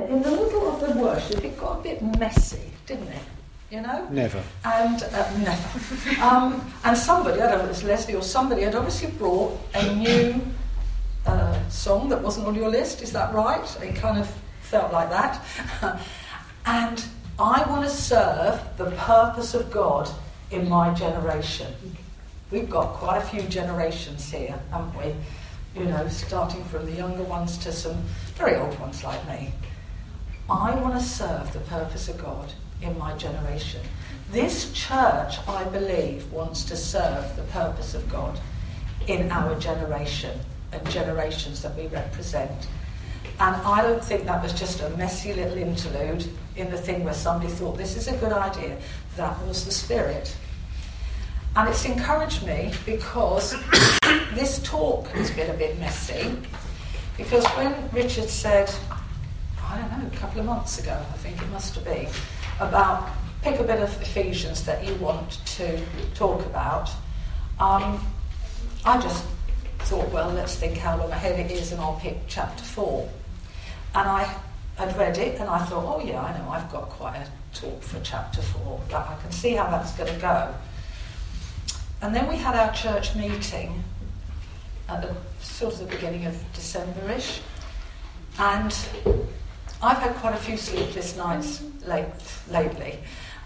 then, in the middle of the worship, it got a bit messy, didn't it? You know? Never. And uh, never. um, and somebody, I don't know if it was Leslie or somebody, had obviously brought a new uh, song that wasn't on your list. Is that right? It kind of felt like that. and I want to serve the purpose of God in my generation. We've got quite a few generations here, haven't we? You know, starting from the younger ones to some very old ones like me. I want to serve the purpose of God in my generation. This church, I believe, wants to serve the purpose of God in our generation and generations that we represent. And I don't think that was just a messy little interlude in the thing where somebody thought this is a good idea. That was the spirit. And it's encouraged me because this talk has been a bit messy. Because when Richard said, I don't know, a couple of months ago, I think it must have been, about pick a bit of Ephesians that you want to talk about, um, I just thought, well, let's think how long ahead it is, and I'll pick chapter 4. And I had read it, and I thought, oh, yeah, I know, I've got quite a talk for chapter 4, but I can see how that's going to go. And then we had our church meeting at the sort of the beginning of December-ish, and I've had quite a few sleepless nights late, lately.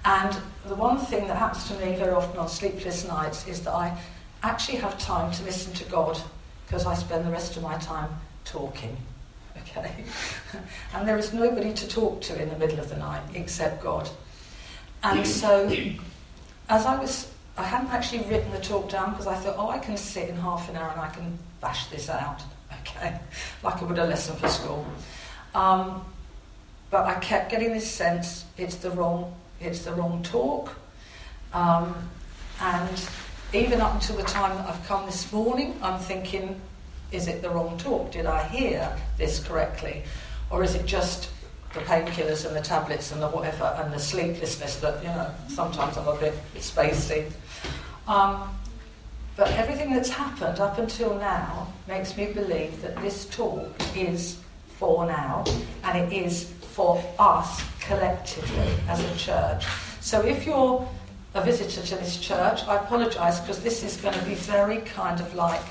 And the one thing that happens to me very often on sleepless nights is that I actually have time to listen to God because I spend the rest of my time talking. Okay? and there is nobody to talk to in the middle of the night except God. And so, as I was, I hadn't actually written the talk down because I thought, oh, I can sit in half an hour and I can bash this out. Okay? like I would a lesson for school. Um, but I kept getting this sense it's the wrong, it's the wrong talk. Um, and even up until the time that I've come this morning, I'm thinking, is it the wrong talk? Did I hear this correctly? Or is it just the painkillers and the tablets and the whatever and the sleeplessness that, you know, sometimes I'm a bit spacey. Um, but everything that's happened up until now makes me believe that this talk is for now and it is for us collectively as a church. So if you're a visitor to this church, I apologise because this is going to be very kind of like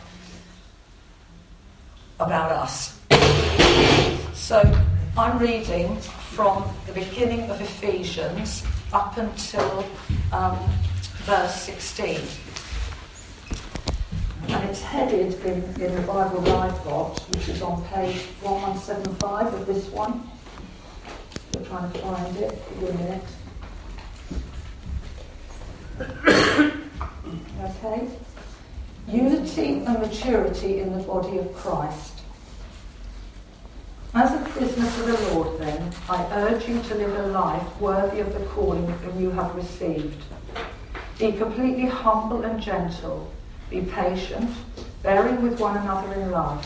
about us. So I'm reading from the beginning of Ephesians up until um, verse 16. And it's headed in, in the Bible I've got, which is on page 1175 of this one. We're trying to find it. Give a minute. okay. Unity and maturity in the body of Christ. As a prisoner for the Lord, then, I urge you to live a life worthy of the calling that you have received. Be completely humble and gentle. Be patient, bearing with one another in love.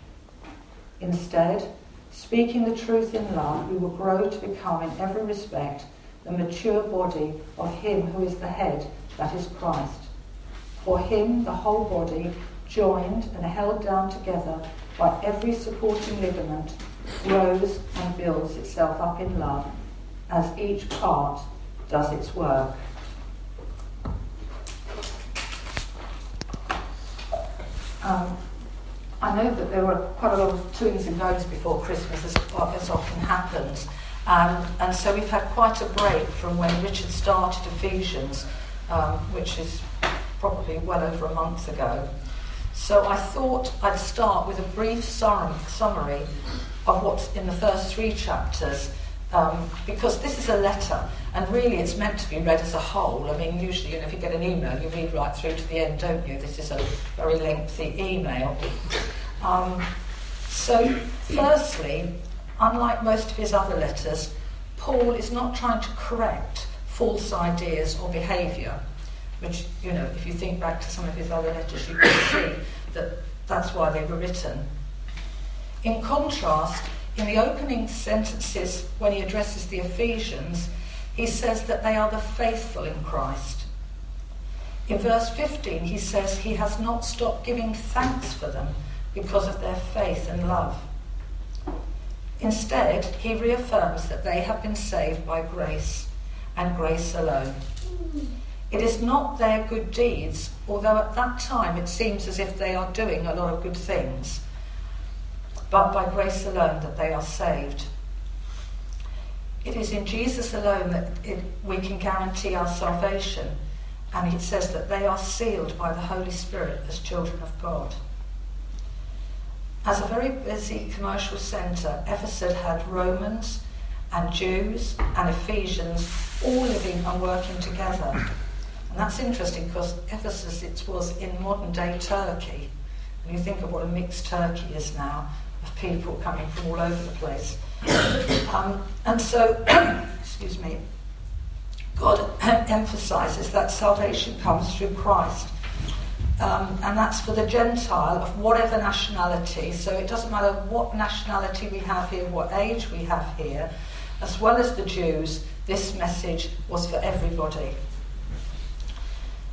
Instead, Speaking the truth in love, we will grow to become in every respect the mature body of Him who is the head, that is Christ. For Him, the whole body, joined and held down together by every supporting ligament, grows and builds itself up in love as each part does its work. Um, I know that there were quite a lot of twins and goes before Christmas, as, as often happens. Um, and so we've had quite a break from when Richard started Ephesians, um, which is probably well over a month ago. So I thought I'd start with a brief summary of what's in the first three chapters, um, because this is a letter, and really it's meant to be read as a whole. I mean, usually, you know, if you get an email, you read right through to the end, don't you? This is a very lengthy email. Um, so, firstly, unlike most of his other letters, Paul is not trying to correct false ideas or behaviour, which, you know, if you think back to some of his other letters, you can see that that's why they were written. In contrast, in the opening sentences, when he addresses the Ephesians, he says that they are the faithful in Christ. In verse 15, he says he has not stopped giving thanks for them because of their faith and love. Instead, he reaffirms that they have been saved by grace and grace alone. It is not their good deeds, although at that time it seems as if they are doing a lot of good things, but by grace alone that they are saved. It is in Jesus alone that it, we can guarantee our salvation, and it says that they are sealed by the Holy Spirit as children of God. As a very busy commercial centre, Ephesus had Romans and Jews and Ephesians all living and working together. And that's interesting because Ephesus it was in modern day Turkey. And you think of what a mixed Turkey is now, of people coming from all over the place. Um, and so, excuse me, God emphasizes that salvation comes through Christ um, and that's for the Gentile of whatever nationality. So it doesn't matter what nationality we have here, what age we have here, as well as the Jews, this message was for everybody.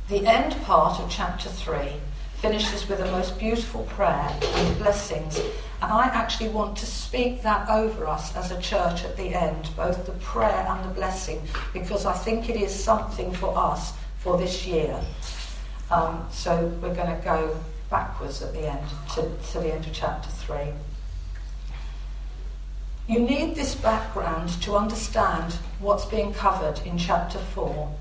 The end part of chapter 3 finishes with a most beautiful prayer and blessings. And I actually want to speak that over us as a church at the end, both the prayer and the blessing, because I think it is something for us for this year. Um, so we're going to go backwards at the end to, to the end of chapter 3. You need this background to understand what's being covered in chapter 4.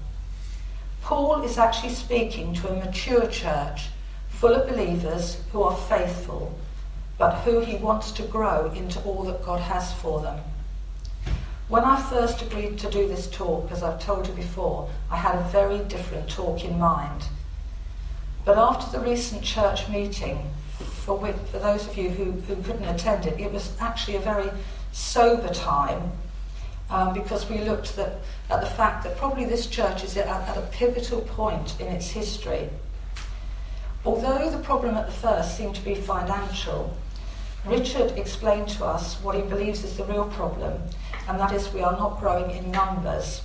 Paul is actually speaking to a mature church full of believers who are faithful, but who he wants to grow into all that God has for them. When I first agreed to do this talk, as I've told you before, I had a very different talk in mind. But after the recent church meeting, for, for those of you who, who couldn't attend it, it was actually a very sober time um, because we looked at, at the fact that probably this church is at, at a pivotal point in its history. Although the problem at the first seemed to be financial, Richard explained to us what he believes is the real problem, and that is we are not growing in numbers.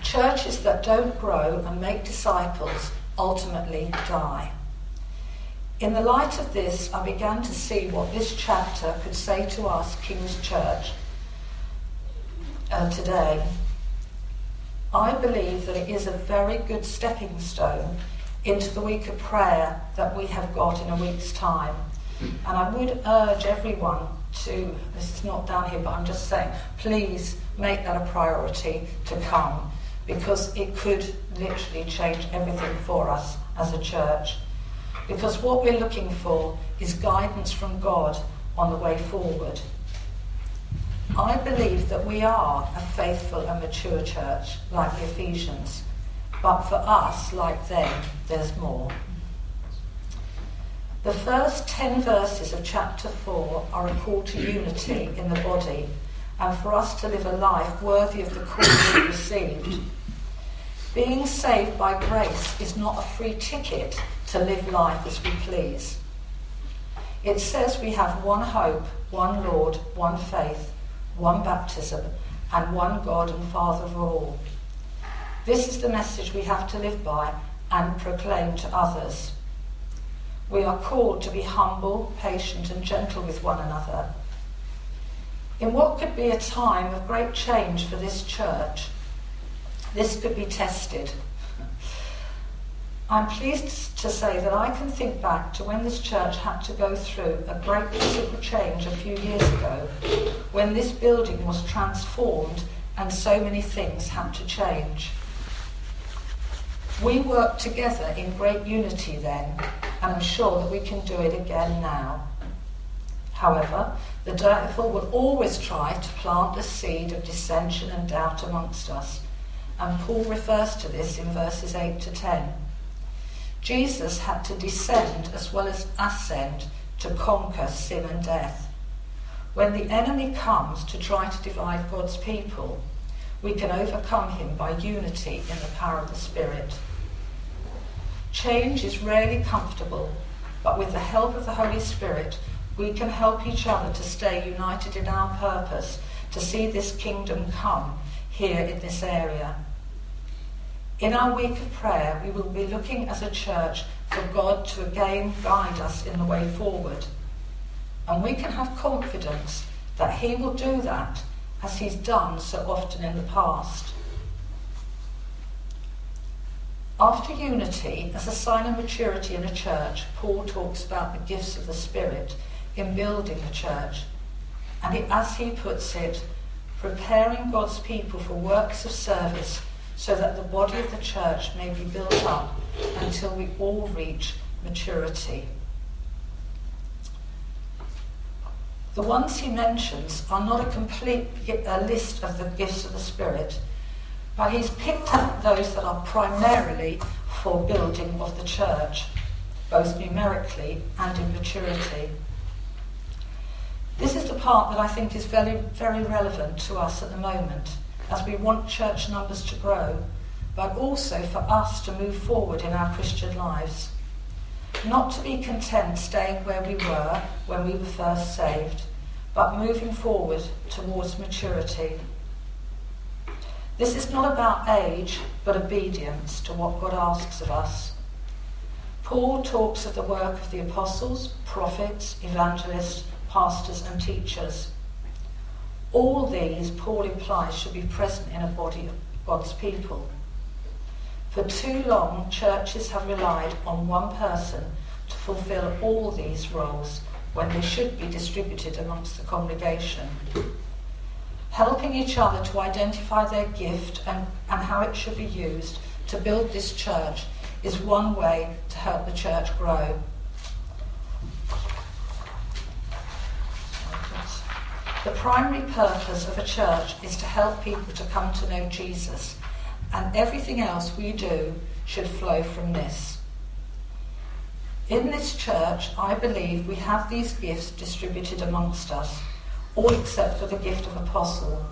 Churches that don't grow and make disciples ultimately die. In the light of this, I began to see what this chapter could say to us, King's Church, uh, today. I believe that it is a very good stepping stone into the week of prayer that we have got in a week's time. And I would urge everyone to, this is not down here, but I'm just saying, please make that a priority to come because it could literally change everything for us as a church. Because what we're looking for is guidance from God on the way forward. I believe that we are a faithful and mature church like the Ephesians, but for us, like them, there's more. The first 10 verses of chapter 4 are a call to unity in the body and for us to live a life worthy of the call we've received. Being saved by grace is not a free ticket to live life as we please. It says we have one hope, one Lord, one faith, one baptism, and one God and Father of all. This is the message we have to live by and proclaim to others. We are called to be humble, patient, and gentle with one another. In what could be a time of great change for this church, this could be tested. I'm pleased to say that I can think back to when this church had to go through a great physical change a few years ago, when this building was transformed and so many things had to change. We worked together in great unity then, and I'm sure that we can do it again now. However, the devil will always try to plant the seed of dissension and doubt amongst us, and Paul refers to this in verses 8 to 10. Jesus had to descend as well as ascend to conquer sin and death. When the enemy comes to try to divide God's people, we can overcome him by unity in the power of the Spirit. Change is rarely comfortable, but with the help of the Holy Spirit, we can help each other to stay united in our purpose to see this kingdom come here in this area. In our week of prayer, we will be looking as a church for God to again guide us in the way forward. And we can have confidence that He will do that as He's done so often in the past. After unity, as a sign of maturity in a church, Paul talks about the gifts of the Spirit in building the church. And it, as he puts it, preparing God's people for works of service so that the body of the church may be built up until we all reach maturity. The ones he mentions are not a complete a list of the gifts of the Spirit, but he's picked up those that are primarily for building of the church, both numerically and in maturity. This is the part that I think is very, very relevant to us at the moment as we want church numbers to grow, but also for us to move forward in our Christian lives. Not to be content staying where we were when we were first saved, but moving forward towards maturity. This is not about age, but obedience to what God asks of us. Paul talks of the work of the apostles, prophets, evangelists, pastors, and teachers. All these, Paul implies, should be present in a body of God's people. For too long, churches have relied on one person to fulfill all these roles when they should be distributed amongst the congregation. Helping each other to identify their gift and, and how it should be used to build this church is one way to help the church grow. The primary purpose of a church is to help people to come to know Jesus, and everything else we do should flow from this. In this church, I believe we have these gifts distributed amongst us, all except for the gift of apostle.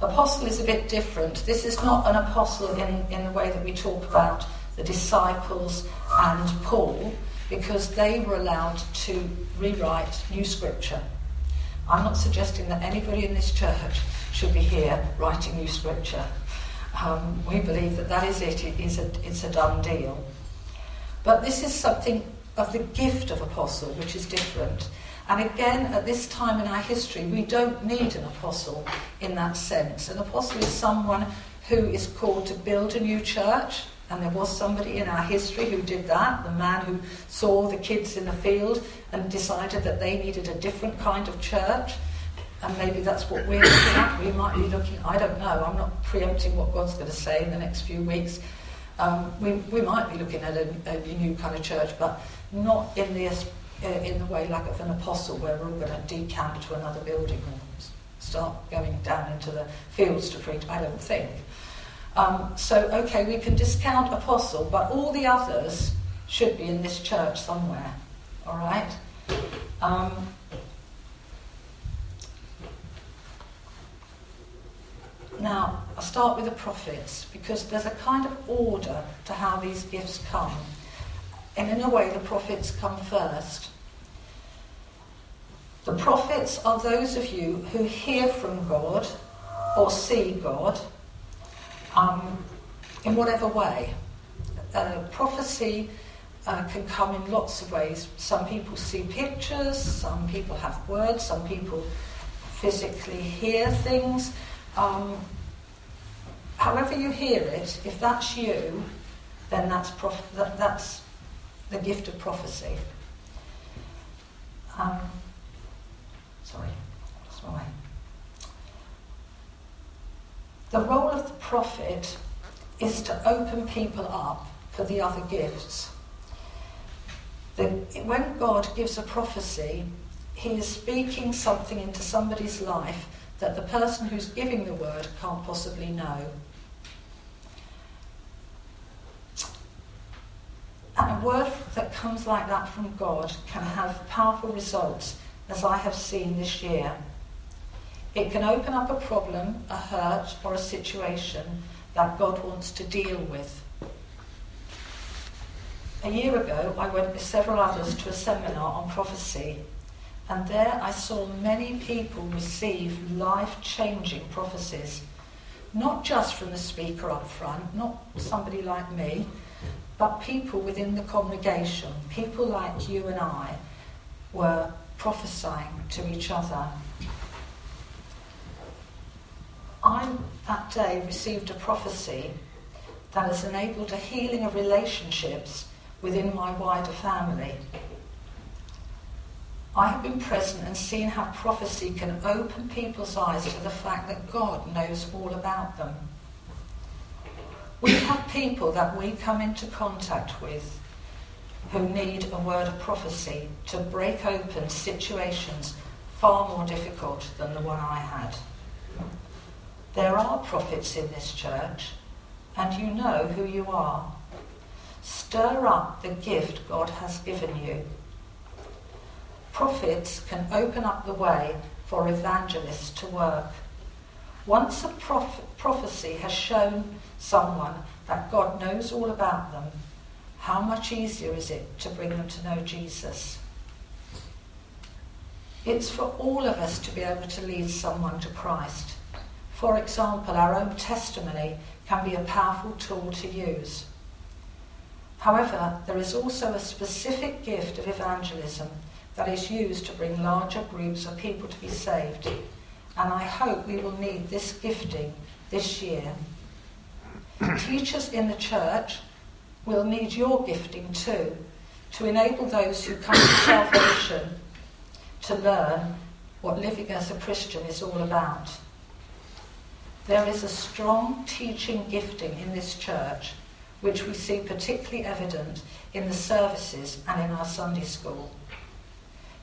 Apostle is a bit different. This is not an apostle in, in the way that we talk about the disciples and Paul, because they were allowed to rewrite new scripture. I'm not suggesting that anybody in this church should be here writing new scripture. Um, we believe that that is it. It is a, it's a done deal. But this is something of the gift of apostle, which is different. And again, at this time in our history, we don't need an apostle in that sense. An apostle is someone who is called to build a new church, and there was somebody in our history who did that, the man who saw the kids in the field and decided that they needed a different kind of church. And maybe that's what we're looking at. We might be looking, I don't know, I'm not preempting what God's going to say in the next few weeks. Um, we, we might be looking at a, a, new kind of church, but not in the, uh, in the way like of an apostle where we're all going to decamp to another building and start going down into the fields to preach, I don't think. Um, so, okay, we can discount apostle, but all the others should be in this church somewhere. All right? Um, now, I'll start with the prophets because there's a kind of order to how these gifts come. And in a way, the prophets come first. The prophets are those of you who hear from God or see God in whatever way. Uh, prophecy uh, can come in lots of ways. Some people see pictures, some people have words, some people physically hear things. Um, however you hear it, if that's you, then that's, prof- that, that's the gift of prophecy. Um, sorry, that's my. The role of the prophet is to open people up for the other gifts. The, when God gives a prophecy, he is speaking something into somebody's life that the person who's giving the word can't possibly know. And a word that comes like that from God can have powerful results, as I have seen this year. It can open up a problem, a hurt, or a situation that God wants to deal with. A year ago, I went with several others to a seminar on prophecy, and there I saw many people receive life changing prophecies, not just from the speaker up front, not somebody like me, but people within the congregation, people like you and I, were prophesying to each other. I that day received a prophecy that has enabled a healing of relationships within my wider family. I have been present and seen how prophecy can open people's eyes to the fact that God knows all about them. We have people that we come into contact with who need a word of prophecy to break open situations far more difficult than the one I had. There are prophets in this church, and you know who you are. Stir up the gift God has given you. Prophets can open up the way for evangelists to work. Once a proph- prophecy has shown someone that God knows all about them, how much easier is it to bring them to know Jesus? It's for all of us to be able to lead someone to Christ. For example, our own testimony can be a powerful tool to use. However, there is also a specific gift of evangelism that is used to bring larger groups of people to be saved. And I hope we will need this gifting this year. Teachers in the church will need your gifting too, to enable those who come to salvation to learn what living as a Christian is all about. There is a strong teaching gifting in this church which we see particularly evident in the services and in our Sunday school.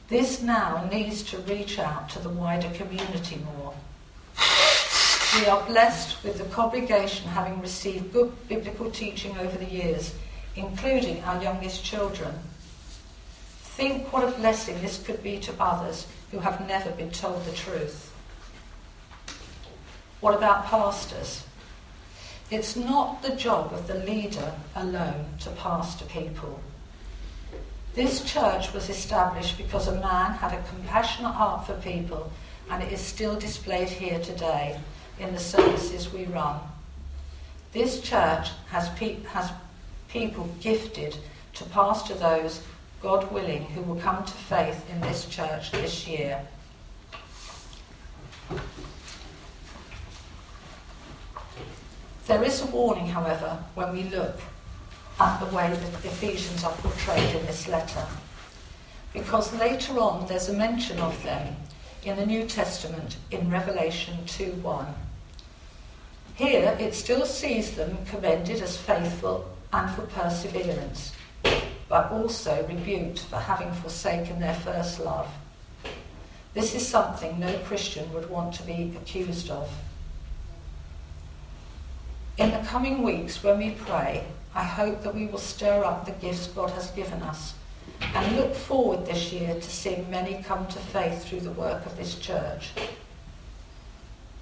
This now needs to reach out to the wider community more. We are blessed with the congregation having received good biblical teaching over the years, including our youngest children. Think what a blessing this could be to others who have never been told the truth. What about pastors? It's not the job of the leader alone to pastor people. This church was established because a man had a compassionate heart for people, and it is still displayed here today in the services we run. This church has, pe- has people gifted to pastor those, God willing, who will come to faith in this church this year. There is a warning, however, when we look at the way that Ephesians are portrayed in this letter. Because later on there's a mention of them in the New Testament in Revelation 2:1. Here it still sees them commended as faithful and for perseverance, but also rebuked for having forsaken their first love. This is something no Christian would want to be accused of. In the coming weeks, when we pray, I hope that we will stir up the gifts God has given us and look forward this year to seeing many come to faith through the work of this church.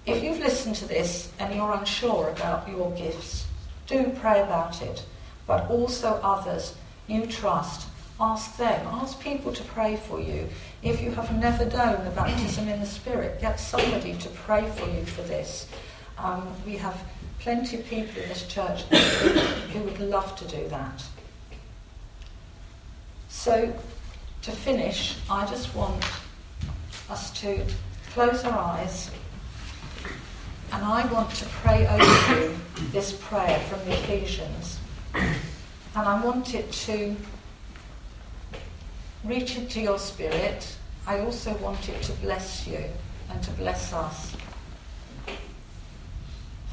If you've listened to this and you're unsure about your gifts, do pray about it, but also others you trust ask them, ask people to pray for you. If you have never known the baptism in the Spirit, get somebody to pray for you for this. Um, we have plenty of people in this church who would love to do that. So, to finish, I just want us to close our eyes and I want to pray over you this prayer from the Ephesians. And I want it to reach into your spirit. I also want it to bless you and to bless us.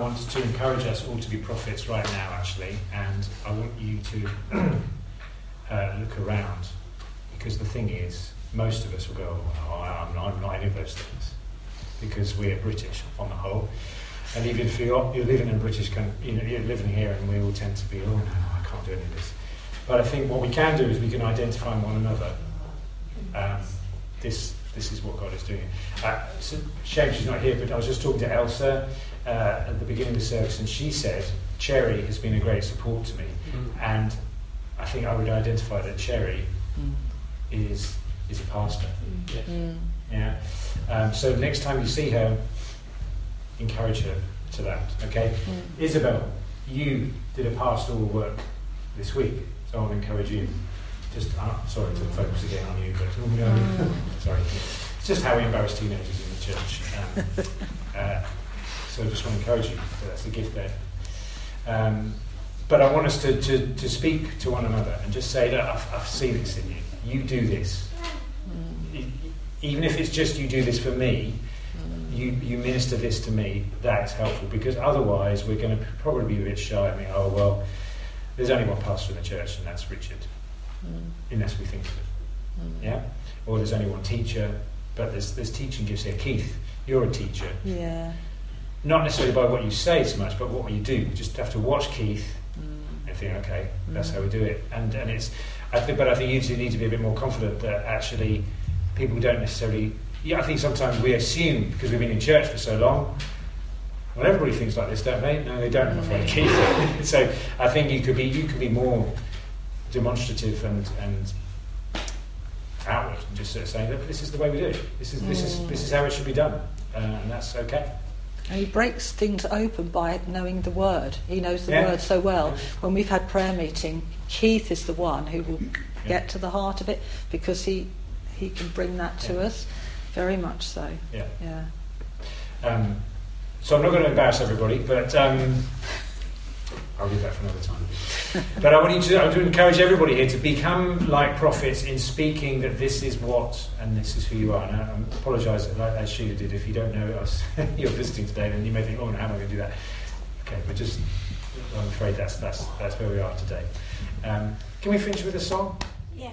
To encourage us all to be prophets right now, actually, and I want you to uh, look around because the thing is, most of us will go, oh, I'm, not, I'm not any of those things because we're British on the whole. And even if you're, you're living in British country, you know, you're living here, and we all tend to be, oh no, I can't do any of this. But I think what we can do is we can identify one another. Um, this this is what God is doing. Uh, shame she's not here, but I was just talking to Elsa uh, at the beginning of the service, and she said, Cherry has been a great support to me. Mm. And I think I would identify that Cherry mm. is, is a pastor. Mm. Yes. Mm. Yeah. Um, so next time you see her, encourage her to that, okay? Mm. Isabel, you did a pastoral work this week, so I'll encourage you. Just, uh, sorry to focus again on you, but mm. sorry. It's just how we embarrass teenagers in the church. Um, uh, so I just want to encourage you. That's the gift there. Um, but I want us to, to, to speak to one another and just say, that I've, I've seen this in you. You do this. Mm. Even if it's just you do this for me, mm. you, you minister this to me, that's helpful because otherwise we're going to probably be a bit shy. I mean, oh, well, there's only one pastor in the church and that's Richard. Mm. Unless we think of it. Mm. Yeah? Or there's only one teacher, but there's, there's teaching gifts here. Keith, you're a teacher. Yeah not necessarily by what you say so much, but what you do. You just have to watch Keith mm. and think, okay, mm. that's how we do it. And and it's, I think, but I think you need to be a bit more confident that actually people don't necessarily. Yeah, I think sometimes we assume because we've been in church for so long. Well, everybody thinks like this, don't they? No, they don't. I'm afraid, mm. Keith. so I think you could be you could be more demonstrative and and outward and just sort of saying, look, this is the way we do it. This is this is mm. this is how it should be done, uh, and that's okay. And he breaks things open by knowing the word. He knows the yeah. word so well. When we've had prayer meeting, Keith is the one who will yeah. get to the heart of it because he he can bring that to yeah. us. Very much so. Yeah. Yeah. Um, so I'm not going to embarrass everybody, but um, I'll leave that for another time. but I want you to, I want to encourage everybody here to become like prophets in speaking that this is what and this is who you are. And I, I apologise, like, as Sheila did, if you don't know us, you're visiting today, then you may think, oh, how am I going to do that? Okay, but just, I'm afraid that's, that's, that's where we are today. Um, can we finish with a song? Yeah.